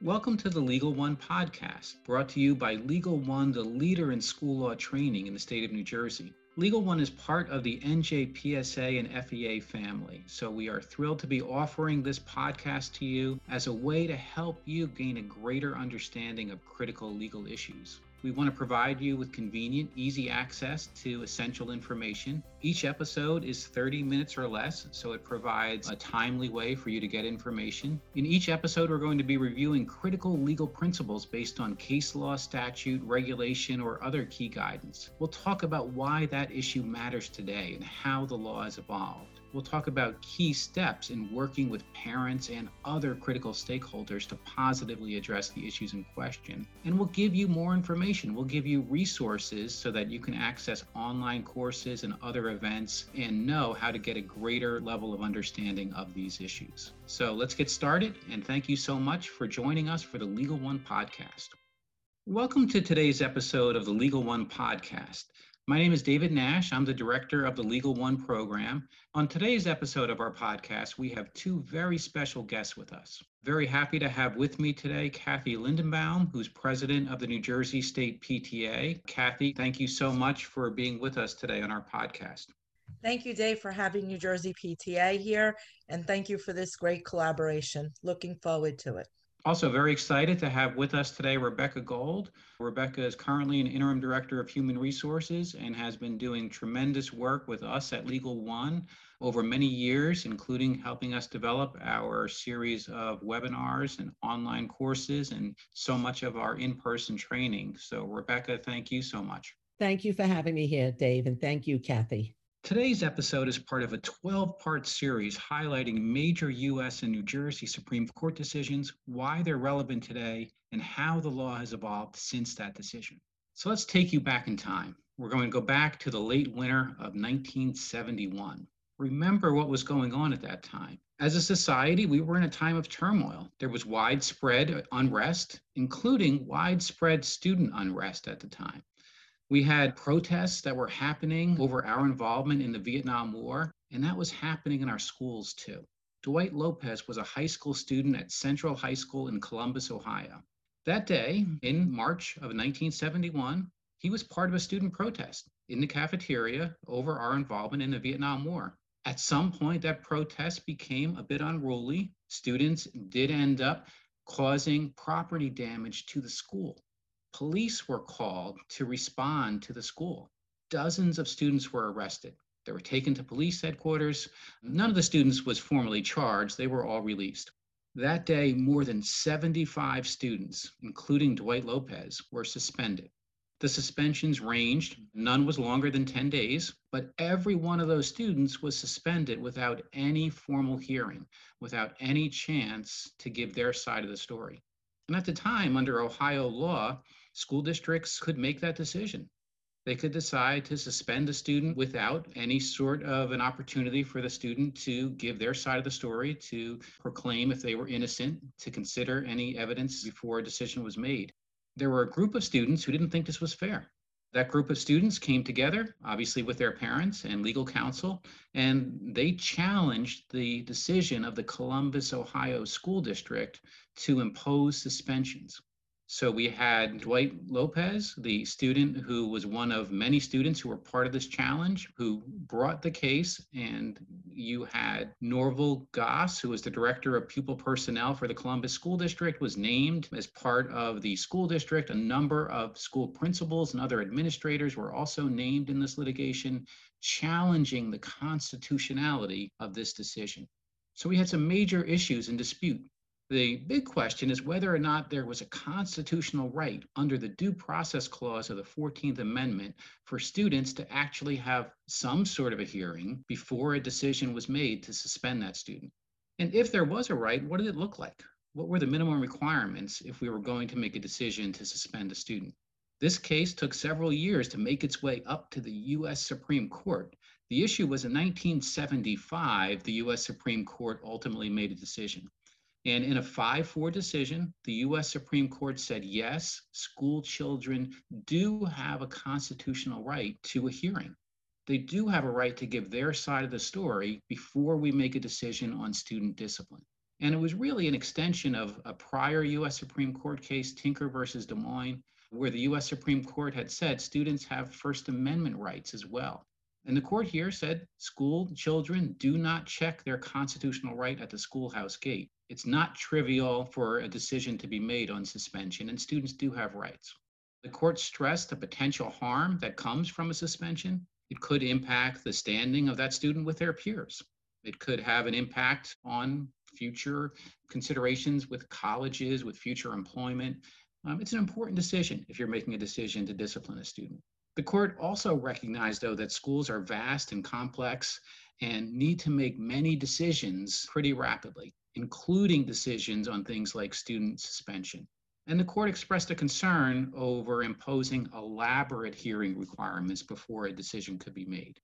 Welcome to the Legal One podcast, brought to you by Legal One, the leader in school law training in the state of New Jersey. Legal One is part of the NJPSA and FEA family, so we are thrilled to be offering this podcast to you as a way to help you gain a greater understanding of critical legal issues. We want to provide you with convenient, easy access to essential information. Each episode is 30 minutes or less, so it provides a timely way for you to get information. In each episode, we're going to be reviewing critical legal principles based on case law, statute, regulation, or other key guidance. We'll talk about why that issue matters today and how the law has evolved. We'll talk about key steps in working with parents and other critical stakeholders to positively address the issues in question. And we'll give you more information. We'll give you resources so that you can access online courses and other events and know how to get a greater level of understanding of these issues. So let's get started. And thank you so much for joining us for the Legal One podcast. Welcome to today's episode of the Legal One podcast. My name is David Nash. I'm the director of the Legal One program. On today's episode of our podcast, we have two very special guests with us. Very happy to have with me today Cathy Lindenbaum, who's president of the New Jersey State PTA. Cathy, thank you so much for being with us today on our podcast. Thank you, Dave, for having New Jersey PTA here, and thank you for this great collaboration. Looking forward to it. Also, very excited to have with us today Rebecca Gold. Rebecca is currently an interim director of human resources and has been doing tremendous work with us at Legal One over many years, including helping us develop our series of webinars and online courses and so much of our in person training. So, Rebecca, thank you so much. Thank you for having me here, Dave, and thank you, Cathy. Today's episode is part of a 12 part series highlighting major U.S. and New Jersey Supreme Court decisions, why they're relevant today, and how the law has evolved since that decision. So let's take you back in time. We're going to go back to the late winter of 1971. Remember what was going on at that time. As a society, we were in a time of turmoil. There was widespread unrest, including widespread student unrest at the time. We had protests that were happening over our involvement in the Vietnam War, and that was happening in our schools too. Dwight Lopez was a high school student at Central High School in Columbus, Ohio. That day, in March of 1971, he was part of a student protest in the cafeteria over our involvement in the Vietnam War. At some point, that protest became a bit unruly. Students did end up causing property damage to the school police were called to respond to the school. Dozens of students were arrested. They were taken to police headquarters. None of the students was formally charged, they were all released. That day, more than 75 students, including Dwight Lopez, were suspended. The suspensions ranged, none was longer than 10 days, but every one of those students was suspended without any formal hearing, without any chance to give their side of the story. And at the time, under Ohio law, school districts could make that decision. They could decide to suspend a student without any sort of an opportunity for the student to give their side of the story, to proclaim if they were innocent, to consider any evidence before a decision was made. There were a group of students who didn't think this was fair. That group of students came together, obviously with their parents and legal counsel, and they challenged the decision of the Columbus, Ohio School District to impose suspensions. So we had Dwight Lopez, the student who was one of many students who were part of this challenge, who brought the case. And you had Norval Goss, who was the director of pupil personnel for the Columbus School District, was named as part of the school district. A number of school principals and other administrators were also named in this litigation, challenging the constitutionality of this decision. So we had some major issues in dispute the big question is whether or not there was a constitutional right under the Due Process Clause of the 14th Amendment for students to actually have some sort of a hearing before a decision was made to suspend that student. And if there was a right, what did it look like? What were the minimum requirements if we were going to make a decision to suspend a student? This case took several years to make its way up to the US Supreme Court. The issue was in 1975, the US Supreme Court ultimately made a decision. And in a 5 4 decision, the US Supreme Court said yes, school children do have a constitutional right to a hearing. They do have a right to give their side of the story before we make a decision on student discipline. And it was really an extension of a prior US Supreme Court case, Tinker versus Des Moines, where the US Supreme Court had said students have First Amendment rights as well. And the court here said school children do not check their constitutional right at the schoolhouse gate. It's not trivial for a decision to be made on suspension, and students do have rights. The court stressed the potential harm that comes from a suspension. It could impact the standing of that student with their peers. It could have an impact on future considerations with colleges, with future employment. Um, it's an important decision if you're making a decision to discipline a student. The court also recognized, though, that schools are vast and complex and need to make many decisions pretty rapidly, including decisions on things like student suspension. And the court expressed a concern over imposing elaborate hearing requirements before a decision could be made.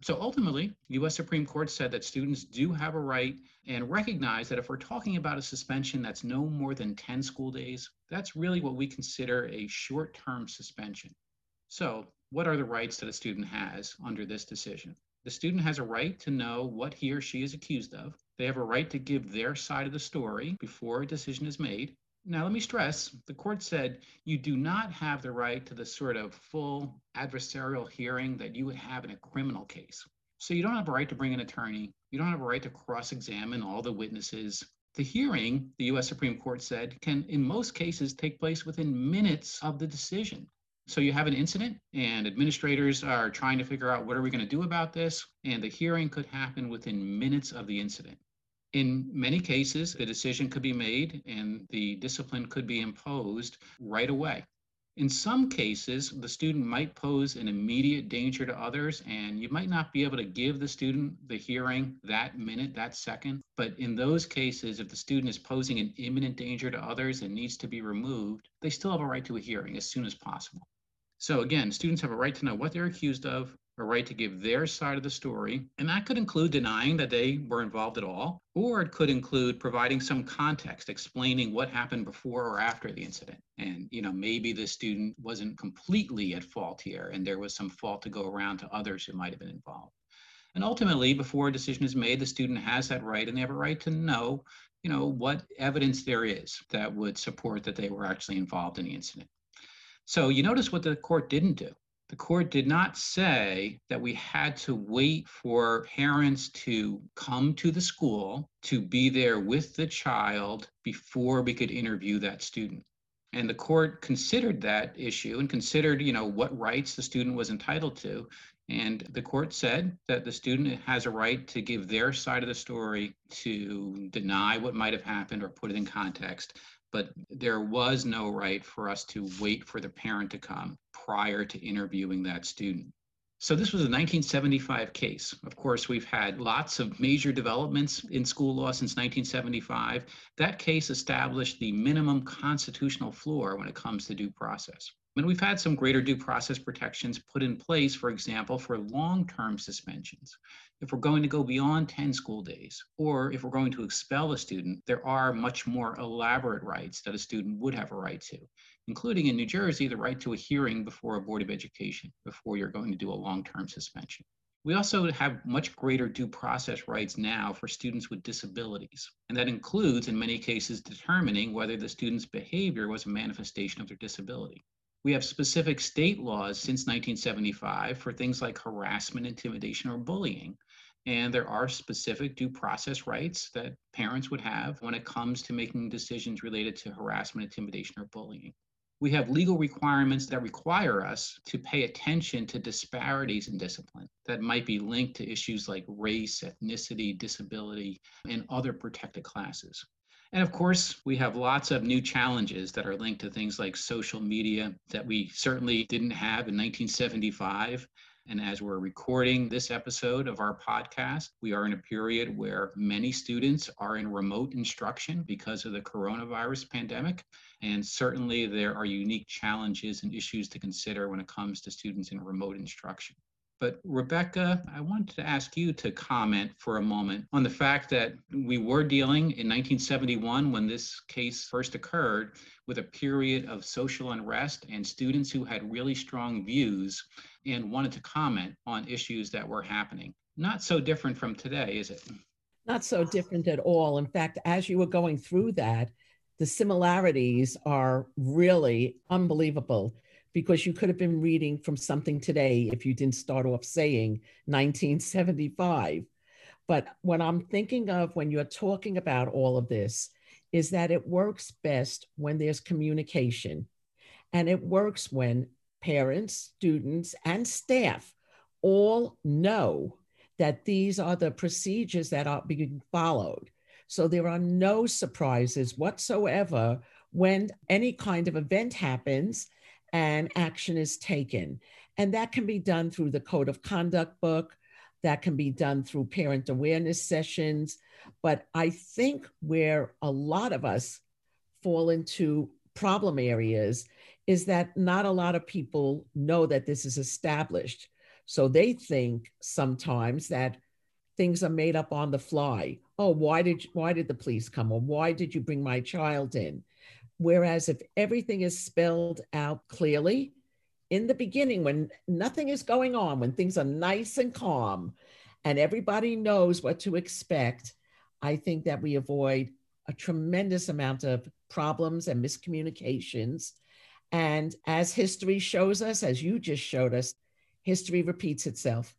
So ultimately, the US Supreme Court said that students do have a right and recognize that if we're talking about a suspension that's no more than 10 school days, that's really what we consider a short-term suspension. So what are the rights that a student has under this decision? The student has a right to know what he or she is accused of. They have a right to give their side of the story before a decision is made. Now, let me stress the court said you do not have the right to the sort of full adversarial hearing that you would have in a criminal case. So, you don't have a right to bring an attorney. You don't have a right to cross examine all the witnesses. The hearing, the US Supreme Court said, can in most cases take place within minutes of the decision. So you have an incident and administrators are trying to figure out what are we going to do about this and the hearing could happen within minutes of the incident. In many cases, the decision could be made and the discipline could be imposed right away. In some cases, the student might pose an immediate danger to others, and you might not be able to give the student the hearing that minute, that second. But in those cases, if the student is posing an imminent danger to others and needs to be removed, they still have a right to a hearing as soon as possible. So again, students have a right to know what they're accused of, a right to give their side of the story, and that could include denying that they were involved at all, or it could include providing some context, explaining what happened before or after the incident. And, you know, maybe the student wasn't completely at fault here, and there was some fault to go around to others who might have been involved. And ultimately, before a decision is made, the student has that right, and they have a right to know, you know, what evidence there is that would support that they were actually involved in the incident. So you notice what the court didn't do the court did not say that we had to wait for parents to come to the school to be there with the child before we could interview that student. And the court considered that issue and considered, you know, what rights the student was entitled to. And the court said that the student has a right to give their side of the story, to deny what might have happened or put it in context, but there was no right for us to wait for the parent to come prior to interviewing that student. So this was a 1975 case. Of course, we've had lots of major developments in school law since 1975. That case established the minimum constitutional floor when it comes to due process. And we've had some greater due process protections put in place, for example, for long-term suspensions. If we're going to go beyond 10 school days, or if we're going to expel a student, there are much more elaborate rights that a student would have a right to, including in New Jersey, the right to a hearing before a Board of Education, before you're going to do a long-term suspension. We also have much greater due process rights now for students with disabilities. And that includes, in many cases, determining whether the student's behavior was a manifestation of their disability. We have specific state laws since 1975 for things like harassment, intimidation, or bullying. And there are specific due process rights that parents would have when it comes to making decisions related to harassment, intimidation, or bullying. We have legal requirements that require us to pay attention to disparities in discipline that might be linked to issues like race, ethnicity, disability, and other protected classes. And of course, we have lots of new challenges that are linked to things like social media that we certainly didn't have in 1975. And as we're recording this episode of our podcast, we are in a period where many students are in remote instruction because of the coronavirus pandemic. And certainly there are unique challenges and issues to consider when it comes to students in remote instruction. But Rebecca, I wanted to ask you to comment for a moment on the fact that we were dealing in 1971, when this case first occurred, with a period of social unrest and students who had really strong views and wanted to comment on issues that were happening. Not so different from today, is it? Not so different at all. In fact, as you were going through that, the similarities are really unbelievable because you could have been reading from something today if you didn't start off saying 1975. But what I'm thinking of when you're talking about all of this is that it works best when there's communication. And it works when parents, students, and staff all know that these are the procedures that are being followed. So there are no surprises whatsoever when any kind of event happens and action is taken. And that can be done through the Code of Conduct book, that can be done through parent awareness sessions. But I think where a lot of us fall into problem areas is that not a lot of people know that this is established. So they think sometimes that things are made up on the fly. Oh, why did why did the police come or why did you bring my child in? Whereas if everything is spelled out clearly in the beginning, when nothing is going on, when things are nice and calm and everybody knows what to expect, I think that we avoid a tremendous amount of problems and miscommunications. And as history shows us, as you just showed us, history repeats itself.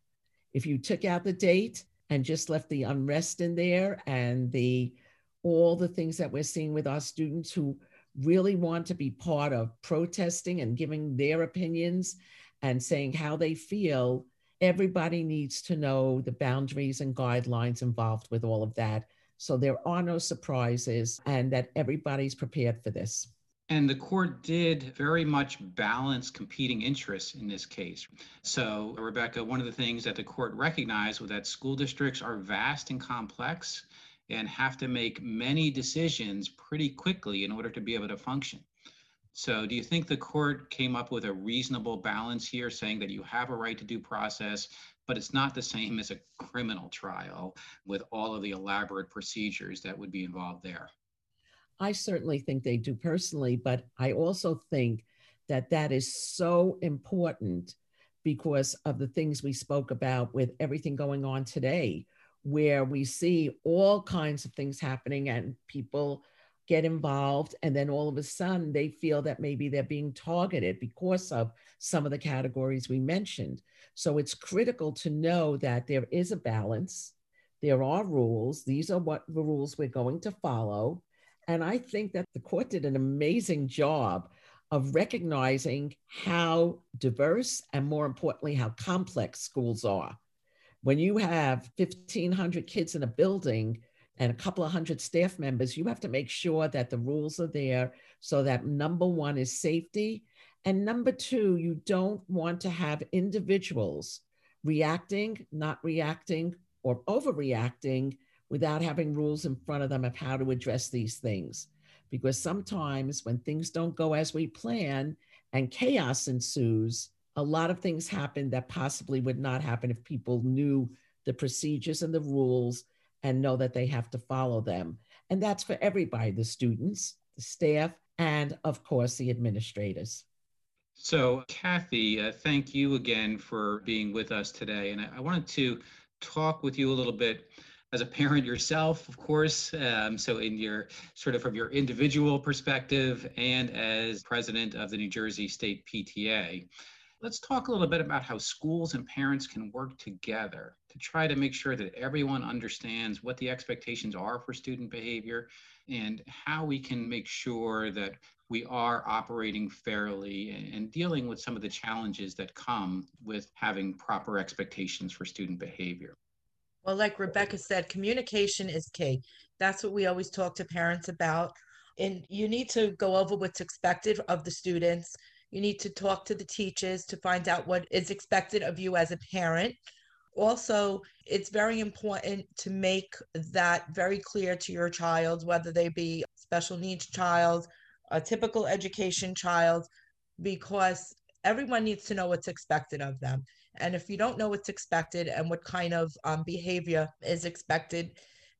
If you took out the date and just left the unrest in there and the all the things that we're seeing with our students who really want to be part of protesting and giving their opinions and saying how they feel, everybody needs to know the boundaries and guidelines involved with all of that. So there are no surprises and that everybody's prepared for this. And the court did very much balance competing interests in this case. So, Rebecca, one of the things that the court recognized was that school districts are vast and complex and have to make many decisions pretty quickly in order to be able to function. So, do you think the court came up with a reasonable balance here, saying that you have a right to due process, but it's not the same as a criminal trial with all of the elaborate procedures that would be involved there? I certainly think they do personally, but I also think that that is so important because of the things we spoke about with everything going on today where we see all kinds of things happening and people get involved and then all of a sudden they feel that maybe they're being targeted because of some of the categories we mentioned. So it's critical to know that there is a balance. There are rules. These are what the rules we're going to follow. And i think that the court did an amazing job of recognizing how diverse and more importantly how complex schools are when you have 1,500 kids in a building and a couple of hundred staff members, you have to make sure that the rules are there so that number one is safety. And number two, you don't want to have individuals reacting, not reacting, or overreacting without having rules in front of them of how to address these things. Because sometimes when things don't go as we plan and chaos ensues, a lot of things happen that possibly would not happen if people knew the procedures and the rules and know that they have to follow them. And that's for everybody the students, the staff, and of course, the administrators. So, Cathy, uh, thank you again for being with us today. And I, I, wanted to talk with you a little bit as a parent yourself, of course. Um, so, in your sort of from your individual perspective and as president of the New Jersey State PTA. Let's talk a little bit about how schools and parents can work together to try to make sure that everyone understands what the expectations are for student behavior and how we can make sure that we are operating fairly and dealing with some of the challenges that come with having proper expectations for student behavior. Well, like Rebecca said, communication is key. That's what we always talk to parents about. And you need to go over what's expected of the students you need to talk to the teachers to find out what is expected of you as a parent. Also, it's very important to make that very clear to your child, whether they be special needs child, a typical education child, because everyone needs to know what's expected of them. And if you don't know what's expected and what kind of um, behavior is expected,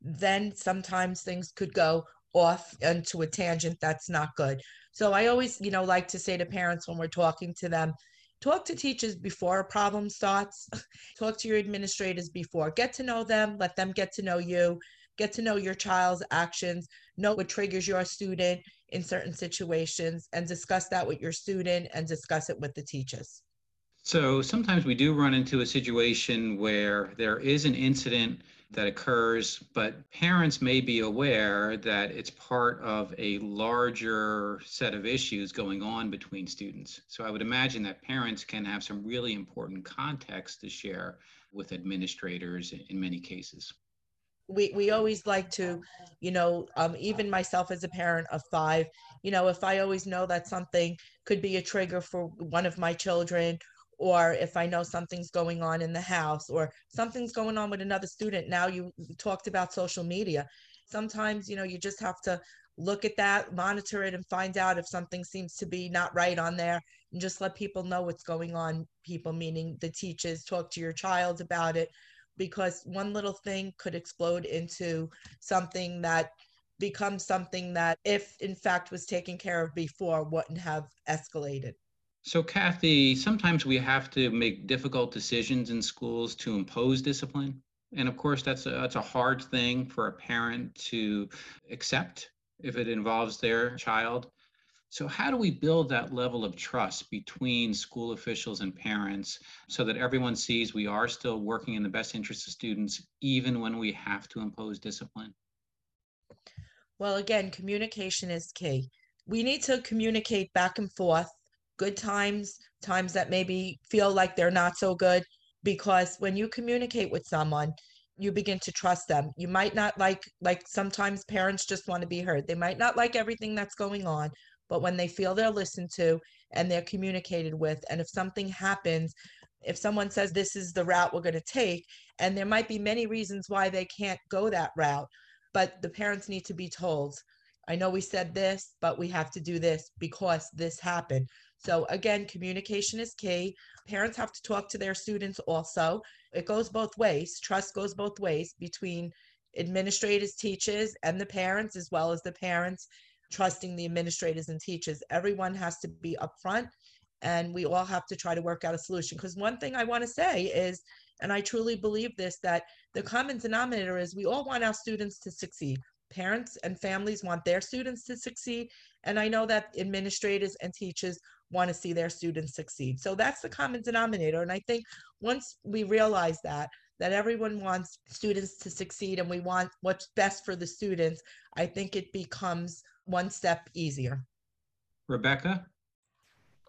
then sometimes things could go off into a tangent that's not good. So I always, you know, like to say to parents when we're talking to them, talk to teachers before a problem starts, talk to your administrators before, get to know them, let them get to know you. get to know your child's actions, know what triggers your student in certain situations, and discuss that with your student and discuss it with the teachers. So sometimes we do run into a situation where there is an incident that occurs, but parents may be aware that it's part of a larger set of issues going on between students. So I would imagine that parents can have some really important context to share with administrators in many cases. We, we always like to, you know, um, even myself as a parent of five, you know, if I always know that something could be a trigger for one of my children or if I know something's going on in the house or something's going on with another student. Now you talked about social media. Sometimes, you know, you just have to look at that, monitor it, and find out if something seems to be not right on there and just let people know what's going on. People, meaning the teachers, talk to your child about it because one little thing could explode into something that becomes something that, if in fact was taken care of before, wouldn't have escalated. So, Cathy, sometimes we have to make difficult decisions in schools to impose discipline. And of course, that's a, that's a hard thing for a parent to accept if it involves their child. So, how do we build that level of trust between school officials and parents so that everyone sees we are still working in the best interest of students, even when we have to impose discipline? Well, again, communication is key. We need to communicate back and forth good times, times that maybe feel like they're not so good. Because when you communicate with someone, you begin to trust them. You might not like, like sometimes parents just want to be heard. They might not like everything that's going on, but when they feel they're listened to and they're communicated with, and if something happens, if someone says this is the route we're going to take, and there might be many reasons why they can't go that route, but the parents need to be told, I know we said this, but we have to do this because this happened. So again, communication is key. Parents have to talk to their students also. It goes both ways. Trust goes both ways between administrators, teachers, and the parents, as well as the parents trusting the administrators and teachers. Everyone has to be upfront and we all have to try to work out a solution. Because one thing I want to say is, and I truly believe this, that the common denominator is we all want our students to succeed parents and families want their students to succeed. And I know that administrators and teachers want to see their students succeed. So that's the common denominator. And I think once we realize that, that everyone wants students to succeed and we want what's best for the students, I think it becomes one step easier. Rebecca?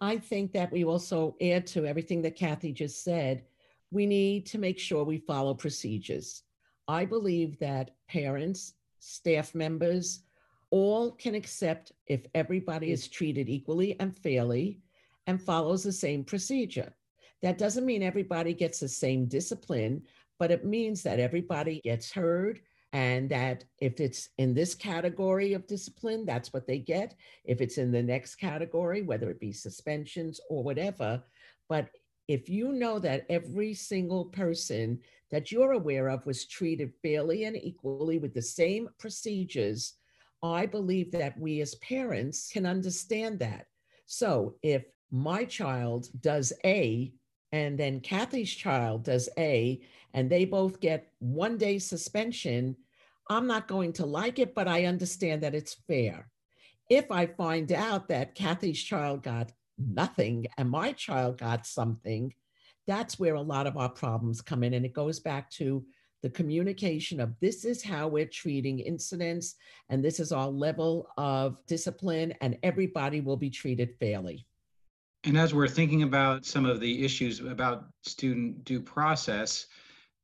I think that we also add to everything that Cathy just said. We need to make sure we follow procedures. I believe that parents staff members, all can accept if everybody is treated equally and fairly and follows the same procedure. That doesn't mean everybody gets the same discipline, but it means that everybody gets heard and that if it's in this category of discipline, that's what they get. If it's in the next category, whether it be suspensions or whatever, but if you know that every single person that you're aware of was treated fairly and equally with the same procedures, I believe that we as parents can understand that. So if my child does A and then Cathy's child does A and they both get one day suspension, I'm not going to like it, but I understand that it's fair. If I find out that Cathy's child got nothing and my child got something, that's where a lot of our problems come in. And it goes back to the communication of this is how we're treating incidents and this is our level of discipline and everybody will be treated fairly. And as we're thinking about some of the issues about student due process,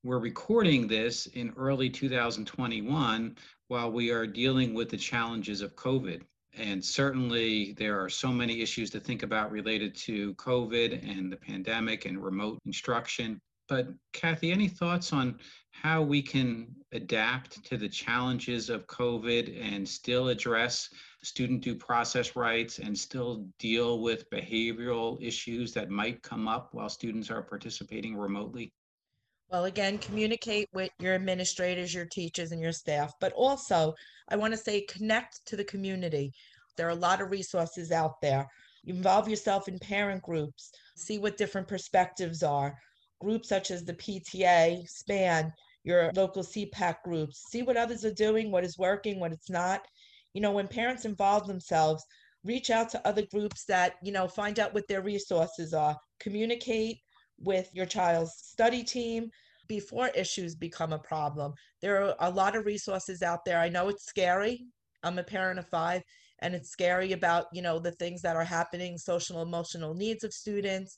we're recording this in early 2021 while we are dealing with the challenges of COVID. And certainly, there are so many issues to think about related to COVID and the pandemic and remote instruction. But, Cathy, any thoughts on how we can adapt to the challenges of COVID and still address student due process rights and still deal with behavioral issues that might come up while students are participating remotely? Well, again, communicate with your administrators, your teachers, and your staff, but also I want to say connect to the community. There are a lot of resources out there. involve yourself in parent groups, see what different perspectives are. Groups such as the PTA, SPAN, your local CPAC groups, see what others are doing, what is working, what it's not. You know, when parents involve themselves, reach out to other groups that, you know, find out what their resources are, communicate with your child's study team before issues become a problem. There are a lot of resources out there. I know it's scary. I'm a parent of five and it's scary about, you know, the things that are happening, social emotional needs of students,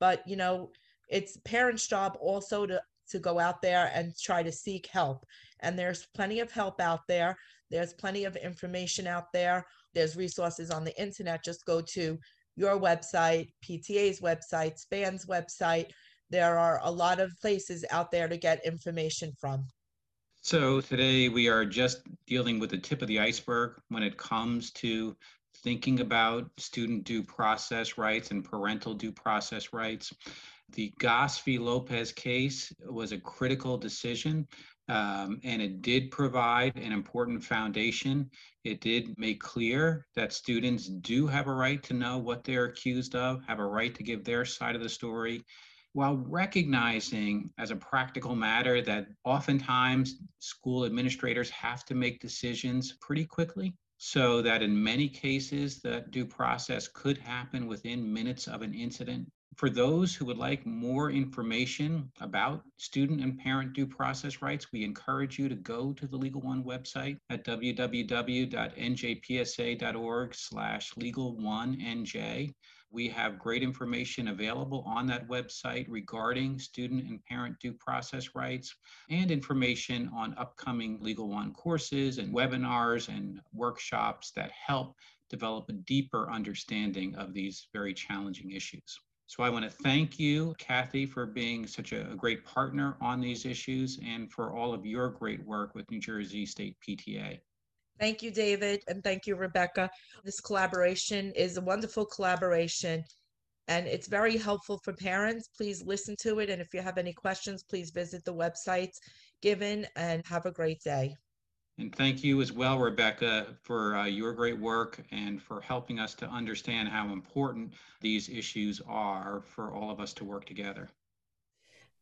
but you know, it's parents' job also to to go out there and try to seek help. And there's plenty of help out there. There's plenty of information out there. There's resources on the internet. Just go to your website, PTA's website, SPAN's website. There are a lot of places out there to get information from. So today we are just dealing with the tip of the iceberg when it comes to thinking about student due process rights and parental due process rights. The Goss v. Lopez case was a critical decision, um, and it did provide an important foundation. It did make clear that students do have a right to know what they're accused of, have a right to give their side of the story, while recognizing as a practical matter that oftentimes school administrators have to make decisions pretty quickly so that in many cases that due process could happen within minutes of an incident for those who would like more information about student and parent due process rights, we encourage you to go to the Legal One website at www.njpsa.org slash legal1nj. We have great information available on that website regarding student and parent due process rights and information on upcoming Legal One courses and webinars and workshops that help develop a deeper understanding of these very challenging issues. So I want to thank you, Cathy, for being such a, great partner on these issues and for all of your great work with New Jersey State PTA. Thank you, David, and thank you, Rebecca. This collaboration is a wonderful collaboration and it's very helpful for parents. Please listen to it. And if you have any questions, please visit the websites given and have a great day. And thank you as well, Rebecca, for uh, your great work and for helping us to understand how important these issues are for all of us to work together.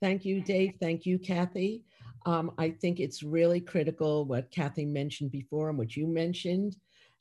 Thank you, Dave. Thank you, Cathy. Um, I think it's really critical what Cathy mentioned before and what you mentioned.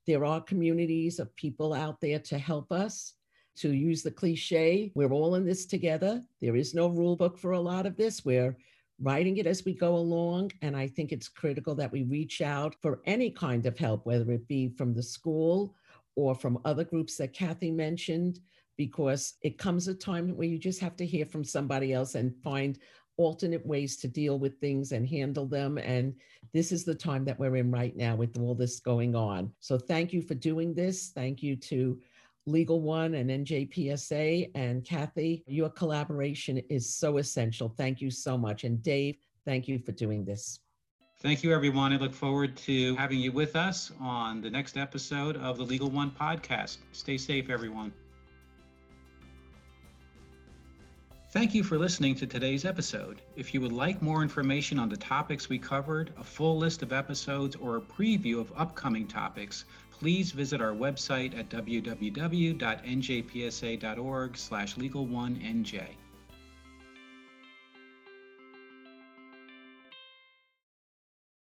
There are communities of people out there to help us. To use the cliche, we're all in this together. There is no rule book for a lot of this. We're writing it as we go along. And I think it's critical that we reach out for any kind of help, whether it be from the school or from other groups that Cathy mentioned, because it comes a time where you just have to hear from somebody else and find alternate ways to deal with things and handle them. And this is the time that we're in right now with all this going on. So thank you for doing this. Thank you to Legal One and NJPSA. And Cathy, your collaboration is so essential. Thank you so much. And Dave, thank you for doing this. Thank you, everyone. I look forward to having you with us on the next episode of the Legal One podcast. Stay safe, everyone. Thank you for listening to today's episode. If you would like more information on the topics we covered, a full list of episodes, or a preview of upcoming topics, please visit our website at www.njpsa.org slash legal1nj.